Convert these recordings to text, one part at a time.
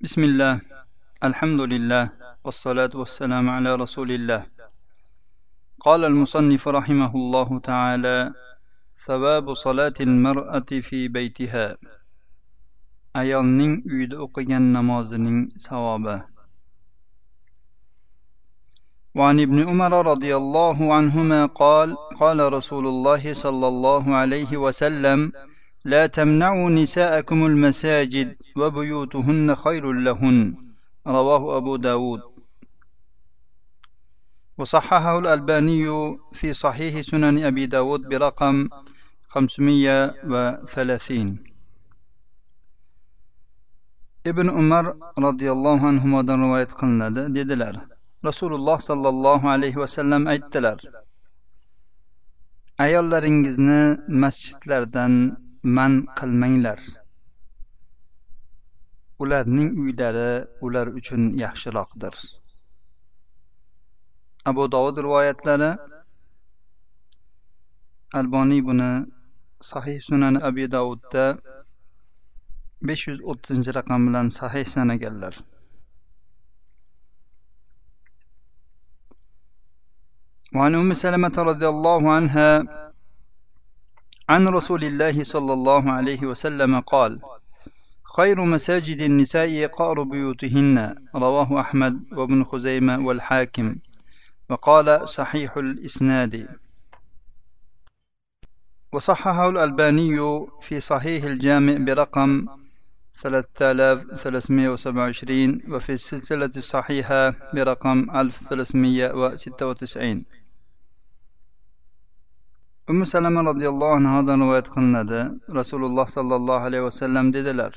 بسم الله الحمد لله والصلاة والسلام على رسول الله قال المصنف رحمه الله تعالى ثواب صلاة المرأة في بيتها ayolning uyida o'qigan namozining savobi. وعن ابن عمر رضي الله عنهما قال قال رسول الله صلى الله عليه وسلم لا تمنعوا نساءكم المساجد وبيوتهن خير لهن. رواه أبو داود. وصححه الألباني في صحيح سنن أبي داود برقم 530 ابن عمر رضي الله عنهما رواية قلنا دي ديدلر رسول الله صلى الله عليه وسلم ايتلر أيالر مسجد لردن man qilmanglar ularning uylari ular uchun yaxshiroqdir abu dovud rivoyatlari alboniy buni sahih sunan abi davudda besh yuz o'ttizinchi raqam bilan sahih sanaganlar وعن أم سلمة رضي الله عنها عن رسول الله صلى الله عليه وسلم قال خير مساجد النساء قار بيوتهن رواه أحمد وابن خزيمة والحاكم وقال صحيح الإسناد وصححه الألباني في صحيح الجامع برقم 3327 وفي السلسلة الصحيحة برقم 1396 umi salama roziyallohu anhudan rivoyat qilinadi. Rasululloh sollallohu alayhi vasallam dedilar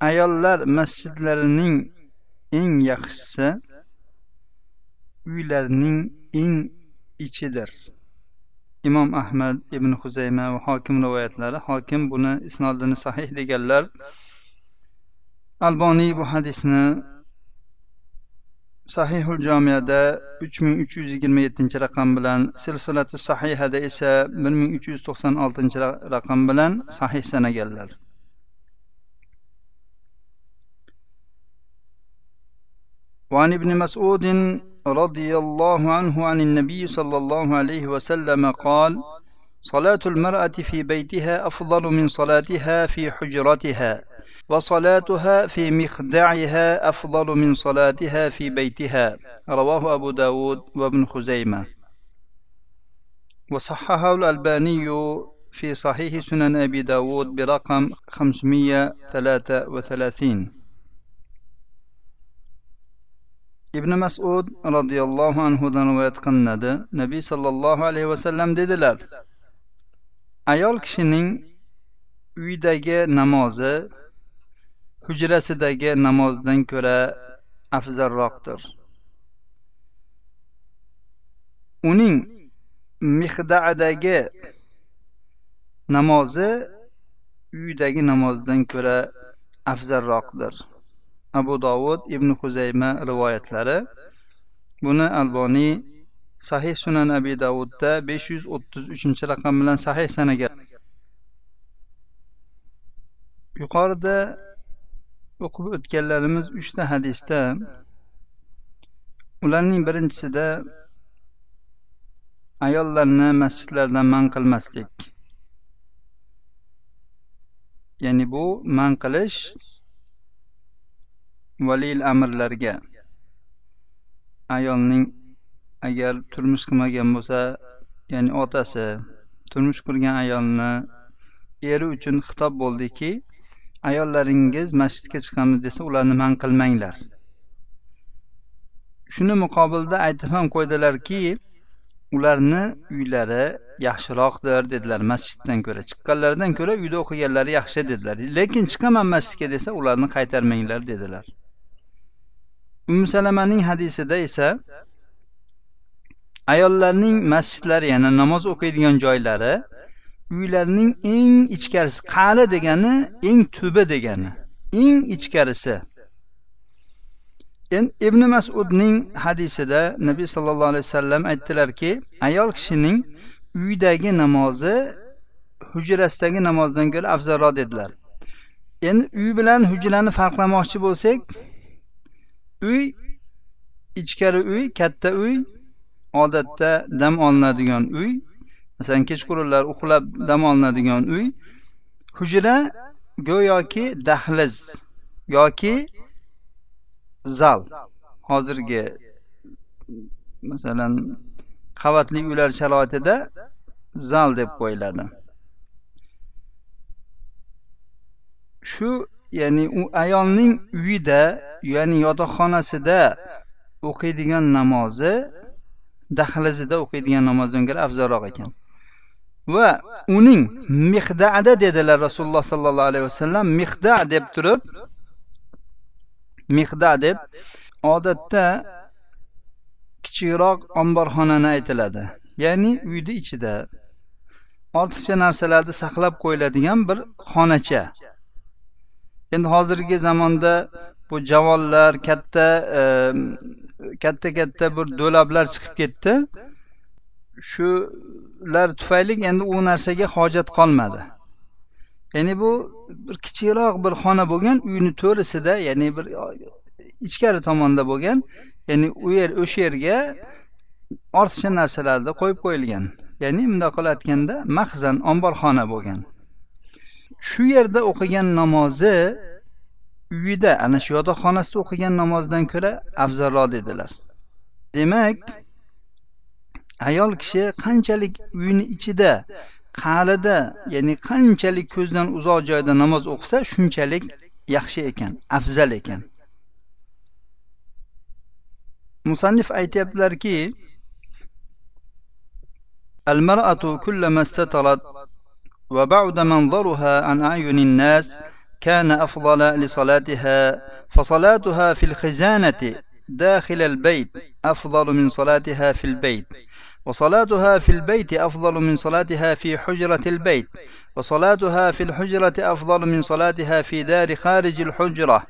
ayollar masjidlarining eng yaxshisi uylarning eng ichidir. Imom ahmad ibn huzayma va hokim rivoyatlari hokim buni isnodini sahih deganlar alboniy bu hadisni sahihul jomiyada uch ming uch yuz yigirma yettinchi raqam bilan silsilati sahihada esa bir ming uch yuz to'qson oltinchi raqam bilan sahih sanaganlar وعن ابن مسعود رضي الله عنه عن النبي صلى الله عليه وسلم قال صلاة المرأة في بيتها أفضل من صلاتها في حجرتها وصلاتها في مخدعها أفضل من صلاتها في بيتها. رواه أبو داود وابن خزيمة. وصححه الألباني في صحيح سنن أبي داود برقم 533 ابن مسعود رضي الله عنه دنويت قند نبي صلى الله عليه وسلم ديدلر أيال كشنين ويدجي نمازه hujrasidagi namozdan ko'ra afzalroqdir. Uning mihdadagi namozi uydagi namozdan ko'ra afzalroqdir. Abu dovud ibn huzayma rivoyatlari buni alboniy sahih sunan abi davudda besh yuz o'ttiz uchinchi raqam bilan sahih sanagan yuqorida o'qib o'tganlarimiz uchta hadisda ularning birinchisida ayollarni masjidlardan man qilmaslik. Ya'ni bu man qilish valil amrlarga ayolning agar turmush qilmagan bo'lsa ya'ni otasi turmush qurgan ayolni eri uchun xitob bo'ldiki ayollaringiz masjidga chiqamiz desa ularni man qilmanglar. Shuni muqobilda aytib ham qo'ydilarki ularni uylari yaxshiroqdir dedilar. Masjiddan ko'ra chiqqanlaridan ko'ra uyda o'qiganlari yaxshi dedilar. Lekin chiqaman masjidga desa ularni qaytarmanglar dedilar. Umi salamaning hadisida esa ayollarning masjidlari ya'ni namoz o'qiydigan joylari uylarning eng ichkarisi qa'ri degani eng tubi degani. Eng ichkarisi. Endi ibn masudning hadisida nabiy sollallohu alayhi vasallam aytdilarki ayol kishining uydagi namozi hujrasidagi namozdan ko'ra afzalroq dedilar. Endi uy bilan hujrani farqlamoqchi bo'lsak uy ichkari uy katta uy odatda dam olinadigan uy masalan kechqurunlar uxlab dam olinadigan uy hujra go'yoki dahliz yoki zal. Hozirgi masalan qavatli uylar sharoitida zal deb qo'yiladi. Shu ya'ni u ayolning uyida ya'ni yotoqxonasida o'qiydigan namozi dahlizida o'qiydigan namozdan ko'ra afzalroq ekan. Va uning miqdada dedilar rasululloh sollallohu alayhi vasallam. Miqda deb turib miqda deb odatda kichikroq omborxonani aytiladi. Ya'ni uyni ichida ortiqcha narsalarni saqlab qo'yiladigan bir xonacha. Endi hozirgi zamonda bu javonlar katta ehm, katta katta bir do'lablar chiqib ketdi. Shular tufayli endi u narsaga hojat qolmadi. Ya'ni bu bir kichikroq bir xona bo'lgan uyni to'risida ya'ni bir ichkari tomonda bo'lgan ya'ni u yer o'sha yerga ortiqcha narsalarni qo'yib qo'yilgan. Ya'ni bundoq qilib aytganda maxzan omborxona bo'lgan. Shu yerda o'qigan namozi uyida ana shu yotoqxonasida o'qigan namozdan ko'ra afzalroq dedilar. Demak ayol kishi qanchalik uyni ichida qa'rida ya'ni qanchalik ko'zdan uzoq joyda namoz o'qisa shunchalik yaxshi ekan afzal ekan musannif aytyaptilarki المرأة كلما استترت وبعد منظرها عن أعين الناس كان أفضل لصلاتها فصلاتها في الخزانة داخل البيت أفضل من صلاتها في البيت وصلاتها في البيت أفضل من صلاتها في حجرة البيت وصلاتها في الحجرة أفضل من صلاتها في دار خارج الحجرة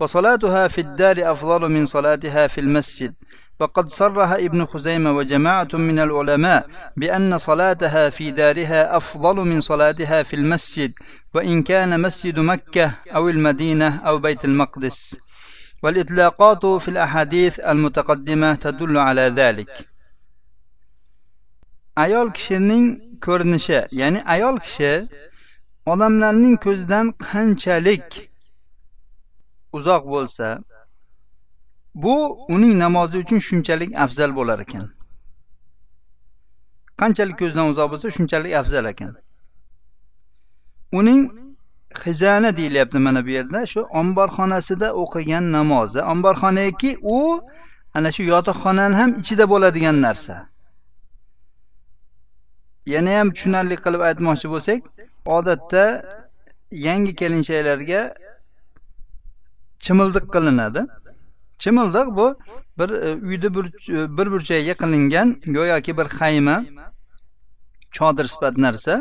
وصلاتها في الدار أفضل من صلاتها في المسجد. وقد صرح ابن خزيمة وجماعة من العلماء بأن صلاتها في دارها أفضل من صلاتها في المسجد وإن كان مسجد مكة أو المدينة أو بيت المقدس. والإطلاقات في الأحاديث المتقدمة تدل على ذلك ayol kishining ko'rinishi ya'ni ayol kishi odamlarning ko'zidan qanchalik uzoq bo'lsa bu uning namozi uchun shunchalik afzal bo'lar ekan qanchalik ko'zdan uzoq bo'lsa shunchalik afzal ekan uning xizana deyilyapti mana bu yerda. Shu omborxonasida o'qigan namozi. Omborxonaki u ana shu yotoqxonani ham ichida bo'ladigan narsa. Yana ham tushunarli qilib aytmoqchi bo'lsak odatda yangi kelinchaklarga chimildiq qilinadi. Chimildiq bu bir e, uyni bir e, bir burchagiga qilingan go'yoki bir xayma chodir sifat narsa.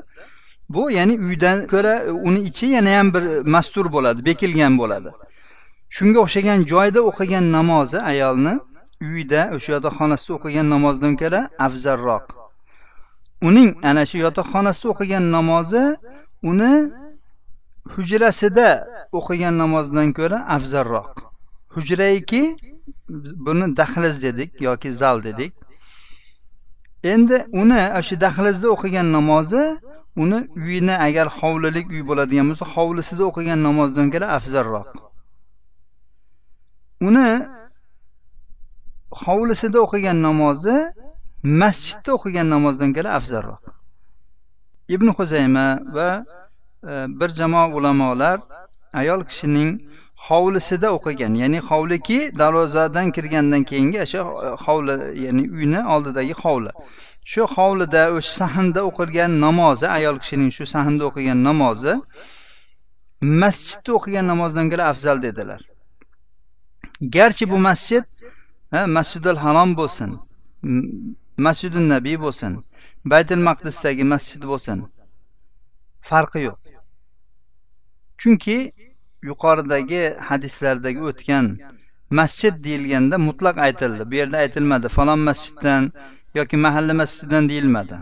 Bu ya'ni uydan ko'ra e, uni ichi yana ham bir e, mastur bo'ladi bekilgan bo'ladi. Shunga o'xshagan joyda o'qigan namozi ayolni uyida o'sha yotoqxonasida o'qigan namozdan ko'ra afzalroq. Uning ana shu yotoqxonasida o'qigan namozi uni hujrasida o'qigan namozdan ko'ra afzalroq. Hujraiki buni dahliz dedik yoki zal dedik. Endi uni o'sha dahlizda o'qigan namozi uni uyini agar hovlilik uy bo'ladigan bo'lsa hovlisida o'qigan namozdan ko'ra afzalroq. Uni hovlisida o'qigan namozi masjidda o'qigan namozdan ko'ra afzalroq. Ibn huzayma va e, bir jamoa ulamolar ayol kishining hovlisida o'qigan ya'ni hovliki darvozadan kirgandan keyingi o'sha hovli ya'ni uyni oldidagi hovli. Shu hovlida o'sha sahnda o'qilgan namozi ayol kishining shu sahnda o'qigan namozi masjidda o'qigan namozdan ko'ra afzal dedilar. Garchi bu masjid masjidul harom bo'lsin masjidi nabiy bo'lsin baytul maqdisdagi masjid bo'lsin. Farqi yo'q. Chunki yuqoridagi hadislardagi o'tgan masjid deyilganda mutlaq aytildi. Bu yerda aytilmadi. Falon masjiddan yoki mahalla masjididan deyilmadi.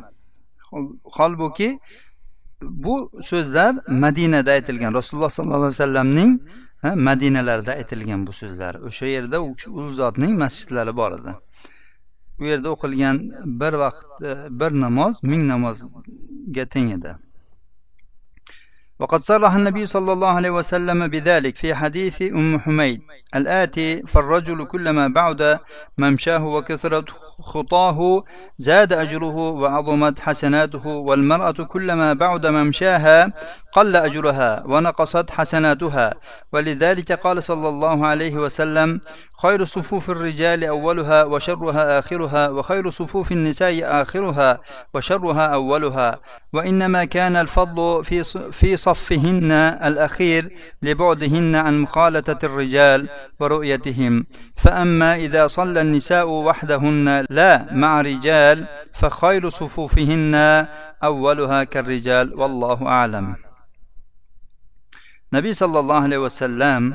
Holbuki bu so'zlar madinada aytilgan. Rasululloh sollallohu alayhi vasallamning madinalarida aytilgan bu so'zlar. O'sha yerda u zotning masjidlari bor edi. U yerda o'qilgan bir vaqt bir namoz ming namozga teng edi. وقد صرح النبي صلى الله عليه وسلم بذلك في حديث أم حميد. الآتي فالرجل كلما بعد ممشاه وكثرت خطاه زاد أجره وعظمت حسناته والمرأة كلما بعد ممشاها قل أجرها ونقصت حسناتها. ولذلك قال صلى الله عليه وسلم خير صفوف الرجال أولها وشرها آخرها وخير صفوف النساء آخرها وشرها أولها. وإنما كان الفضل في في صفهن الأخير لبعدهن عن مخالطة الرجال ورؤيتهم فأما إذا صلى النساء وحدهن لا مع رجال فخير صفوفهن أولها كالرجال والله أعلم nabiy sollallohu alayhi vasallam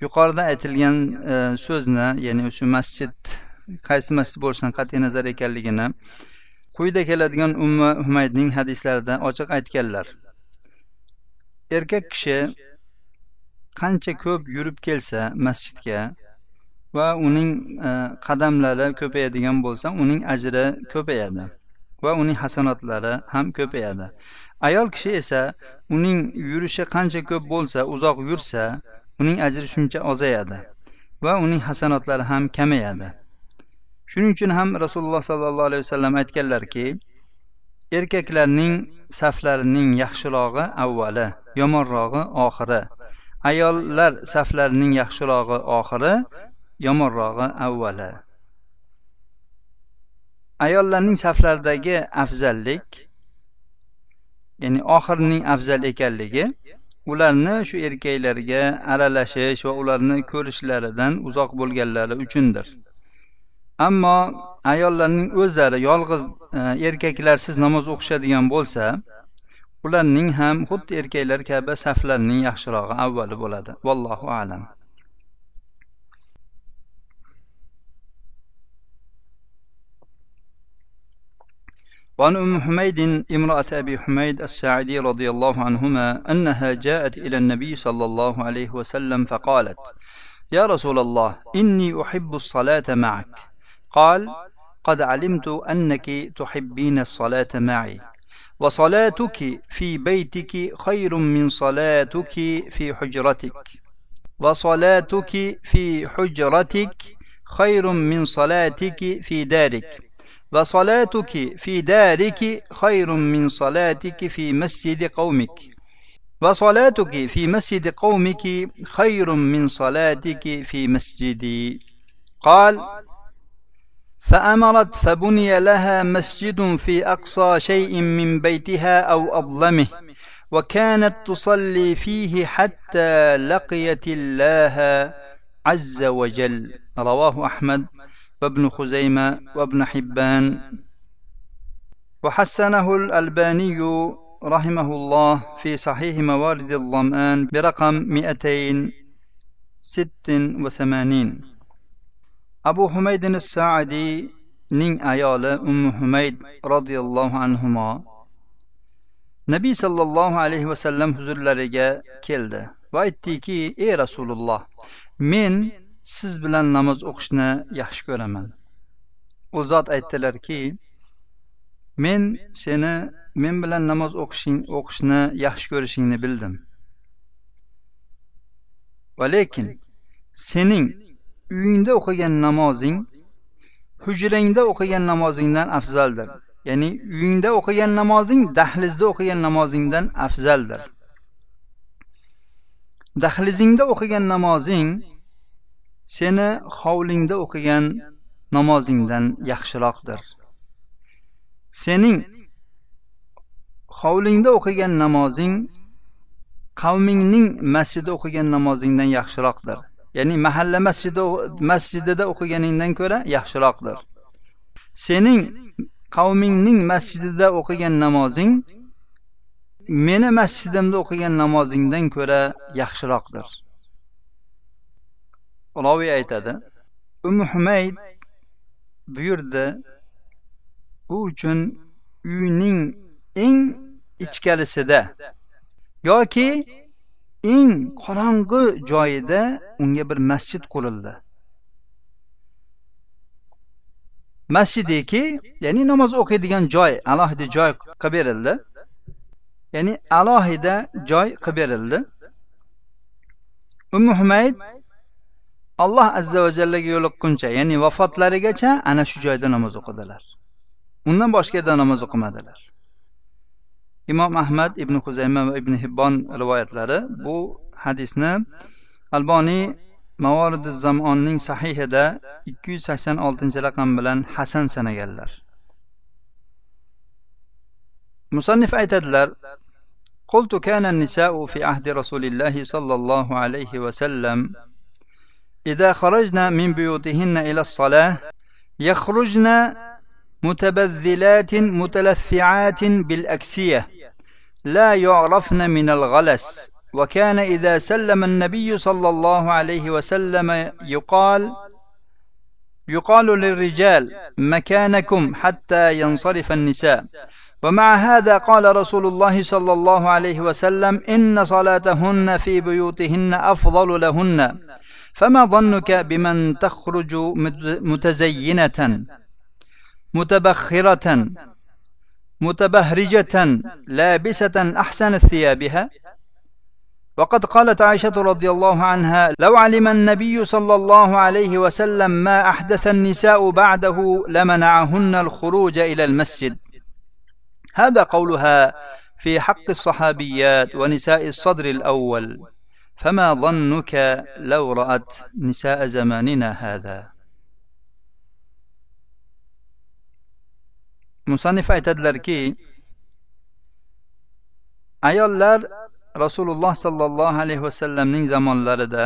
yuqorida aytilgan e, so'zni ya'ni shu masjid qaysi masjid bo'lishidan qat'iy nazar ekanligini quyida keladigan umma humaydning hadislarida ochiq aytganlar Erkak kishi qancha ko'p yurib kelsa masjidga va uning e, qadamlari ko'payadigan bo'lsa uning ajri ko'payadi va uning hasanotlari ham ko'payadi. Ayol kishi esa uning yurishi qancha ko'p bo'lsa uzoq yursa uning ajri shuncha ozayadi va uning hasanotlari ham kamayadi. Shuning uchun ham rasululloh sollallohu alayhi vasallam aytganlarki erkaklarning saflarining yaxshirog'i avvali yomonrog'i oxiri. Ayollar saflarining yaxshirog'i oxiri yomonrog'i avvali. Ayollarning saflaridagi afzallik ya'ni oxirining afzal ekanligi ularni shu erkaklarga aralashish va ularni ko'rishlaridan uzoq bo'lganlari uchundir. ammo ayollarning o'zlari yolg'iz e, erkaklarsiz namoz o'qishadigan bo'lsa ularning ham xuddi erkaklar kabi saflarining yaxshirog'i avvali bo'ladi vallohu alam وعن أم حميد امرأة أبي حميد الساعدي رضي الله عنهما أنها جاءت إلى النبي صلى الله عليه وسلم فقالت يا رسول الله إني أحب الصلاة معك قال قد علمت أنك تحبين الصلاة معي وصلاتك في بيتك خير من صلاتك في حجرتك وصلاتك في حجرتك خير من صلاتك في دارك وصلاتك في دارك خير من صلاتك في مسجد قومك وصلاتك في مسجد قومك خير من صلاتك في مسجدي. قال فأمرت فبني لها مسجد في أقصى شيء من بيتها أو أظلمه وكانت تصلي فيه حتى لقيت الله عز وجل. رواه أحمد وابن خزيمة وابن حبان. وحسنه الألباني رحمه الله في صحيح موارد الظمآن برقم 286 abu humaydin saadiyning ayoli ummu humayd roziyallohu anhu nabiy sollallohu alayhi vasallam huzurlariga keldi va aytdiki ey rasululloh men siz bilan namoz o'qishni yaxshi ko'raman. U zot aytdilarki men seni men bilan namoz o'qishing o'qishni yaxshi ko'rishingni bildim. Va lekin sening uyingda o'qigan namozing hujrangda o'qigan namozingdan afzaldir. Ya'ni uyingda o'qigan namozing dahlizda o'qigan namozingdan afzaldir. Dahlizingda o'qigan namozing seni hovlingda o'qigan namozingdan yaxshiroqdir. Sening hovlingda o'qigan namozing qavmingning masjidda o'qigan namozingdan yaxshiroqdir. Ya'ni mahalla masjidi masjidida o'qiganingdan ko'ra yaxshiroqdir. Sening qavmingning masjidida o'qigan namozing meni masjidimda o'qigan namozingdan ko'ra yaxshiroqdir. Roviy aytadi umi humayd buyurdi u uchun uyning eng ichkarisida yoki eng qorong'i joyida unga bir masjid qurildi. Masjidiki ya'ni namoz o'qiydigan joy alohida joy qilib berildi. Ya'ni alohida joy qilib berildi. Ummu humayd alloh azza va jallaga yo'liqquncha ya'ni vafotlarigacha ana shu joyda namoz o'qidilar. Undan boshqa yerda namoz o'qimadilar. imom ahmad ibn huzayma va ibn hibbon rivoyatlari bu hadisni alboniy mavoridi zamonning sahihida ikki yuz sakson oltinchi raqam bilan hasan sanaganlar musannif aytadilar قلت كان النساء في عهد رسول الله صلى الله عليه وسلم إذا خرجنا من بيوتهن إلى الصلاة يخرجن متبذلات متلثعات بالأكسية لا يعرفن من الغلس. وكان إذا سلم النبي صلى الله عليه وسلم يقال يقال للرجال مكانكم حتى ينصرف النساء. ومع هذا قال رسول الله صلى الله عليه وسلم إن صلاتهن في بيوتهن أفضل لهن. فما ظنك بمن تخرج متزينة متبخرة؟ متبهرجة لابسة أحسن ثيابها. وقد قالت عائشة رضي الله عنها لو علم النبي صلى الله عليه وسلم ما أحدث النساء بعده لمنعهن الخروج إلى المسجد. هذا قولها في حق الصحابيات ونساء الصدر الأول. فما ظنك لو رأت نساء زماننا هذا؟ Musannif aytadilarki ayollar rasululloh sollallohu alayhi vasallamning zamonlarida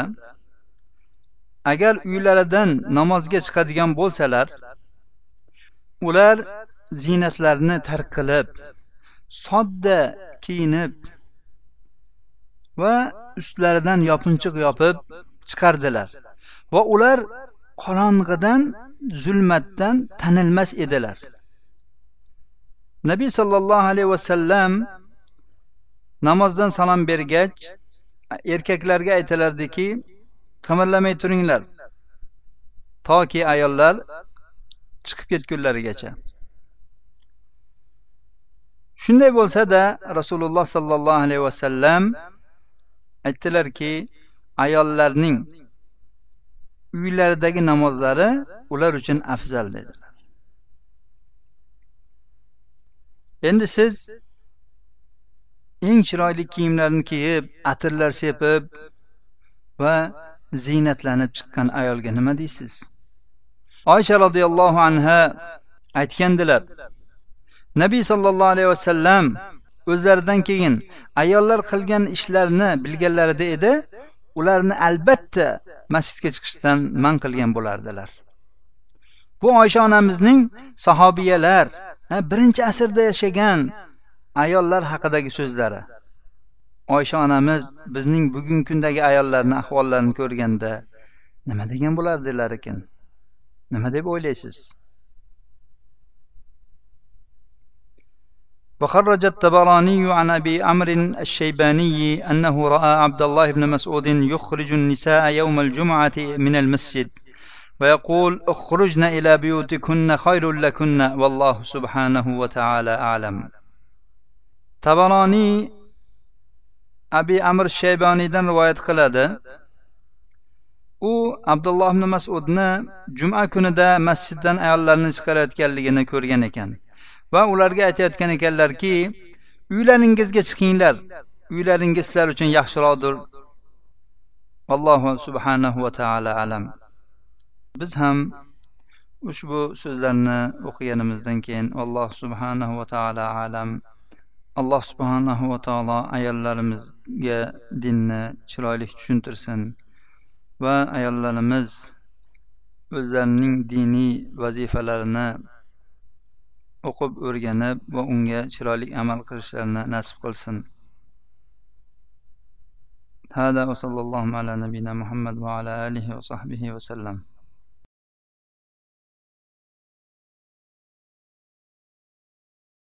agar uylaridan namozga chiqadigan bo'lsalar ular ziynatlarni tark qilib sodda kiyinib va ustlaridan yopinchiq yopib chiqardilar va ular qorong'idan zulmatdan tanilmas edilar. Nabiy sollallohu alayhi vasallam namozdan salom bergach erkaklarga aytilardiki qimirlamay turinglar. Toki ayollar chiqib ketgunlarigacha. Shunday bo'lsa-da rasululloh sollallohu alayhi vasallam aytdilarki ayollarning uylaridagi namozlari ular uchun afzal dedi. Endi siz eng chiroyli kiyimlarni kiyib atirlar sepib va ziynatlanib chiqqan ayolga nima deysiz? Oysha roziyallohu anha aytgandilar nabiy sollallohu alayhi vasallam o'zlaridan keyin ayollar qilgan ishlarni bilganlarida edi ularni albatta masjidga chiqishdan man qilgan bo'lardilar. Bu oysha onamizning sahobiyalar birinchi asrda yashagan ayollar haqidagi so'zlari oysha onamiz bizning bugungi kundagi ayollarni ahvollarini ko'rganda nima degan bo'lardilar ekan nima deb o'ylaysiz وخرج الطبراني عن ابي عمرو الشيباني انه راى عبد الله بن مسعود يخرج النساء يوم الجمعه من المسجد ويقول اخرجن الى بيوتكن خير لكن والله سبحانه وتعالى اعلم tabaroniy abi amr shayboniydan rivoyat qiladi u abdulloh ibn masudni juma kunida masjiddan ayollarni chiqarayotganligini ko'rgan ekan va ularga aytayotgan ekanlarki uylaringizga chiqinglar uylaringiz sizlar uchun yaxshiroqdir allohu subhanahu va taolo alam biz ham ushbu so'zlarni o'qiganimizdan keyin alloh subhanahu va taolo alam alloh subhanahu va taolo ayollarimizga dinni chiroyli tushuntirsin va ayollarimiz o'zlarining diniy vazifalarini o'qib o'rganib va unga chiroyli amal qilishlarini nasib qilsin هذا وصلى الله على نبينا محمد وعلى آله وصحبه وسلم